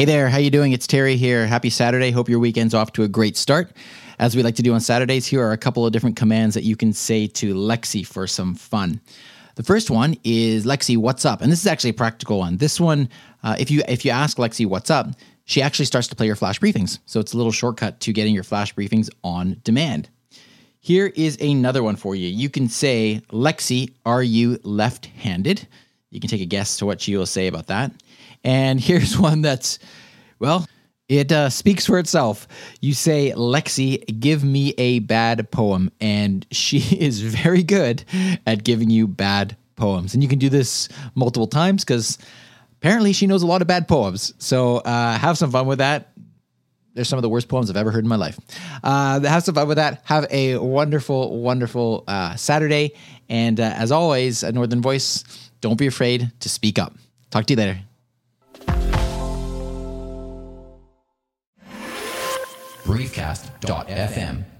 Hey there, how you doing? It's Terry here. Happy Saturday. Hope your weekend's off to a great start. As we like to do on Saturdays, here are a couple of different commands that you can say to Lexi for some fun. The first one is Lexi, what's up? And this is actually a practical one. This one, uh, if you if you ask Lexi what's up, she actually starts to play your flash briefings. So it's a little shortcut to getting your flash briefings on demand. Here is another one for you. You can say, Lexi, are you left handed? You can take a guess to what she will say about that. And here's one that's, well, it uh, speaks for itself. You say, Lexi, give me a bad poem. And she is very good at giving you bad poems. And you can do this multiple times because apparently she knows a lot of bad poems. So uh, have some fun with that. They're some of the worst poems I've ever heard in my life. Uh, have some fun with that. Have a wonderful, wonderful uh, Saturday. And uh, as always, Northern Voice, don't be afraid to speak up. Talk to you later. briefcast.fm.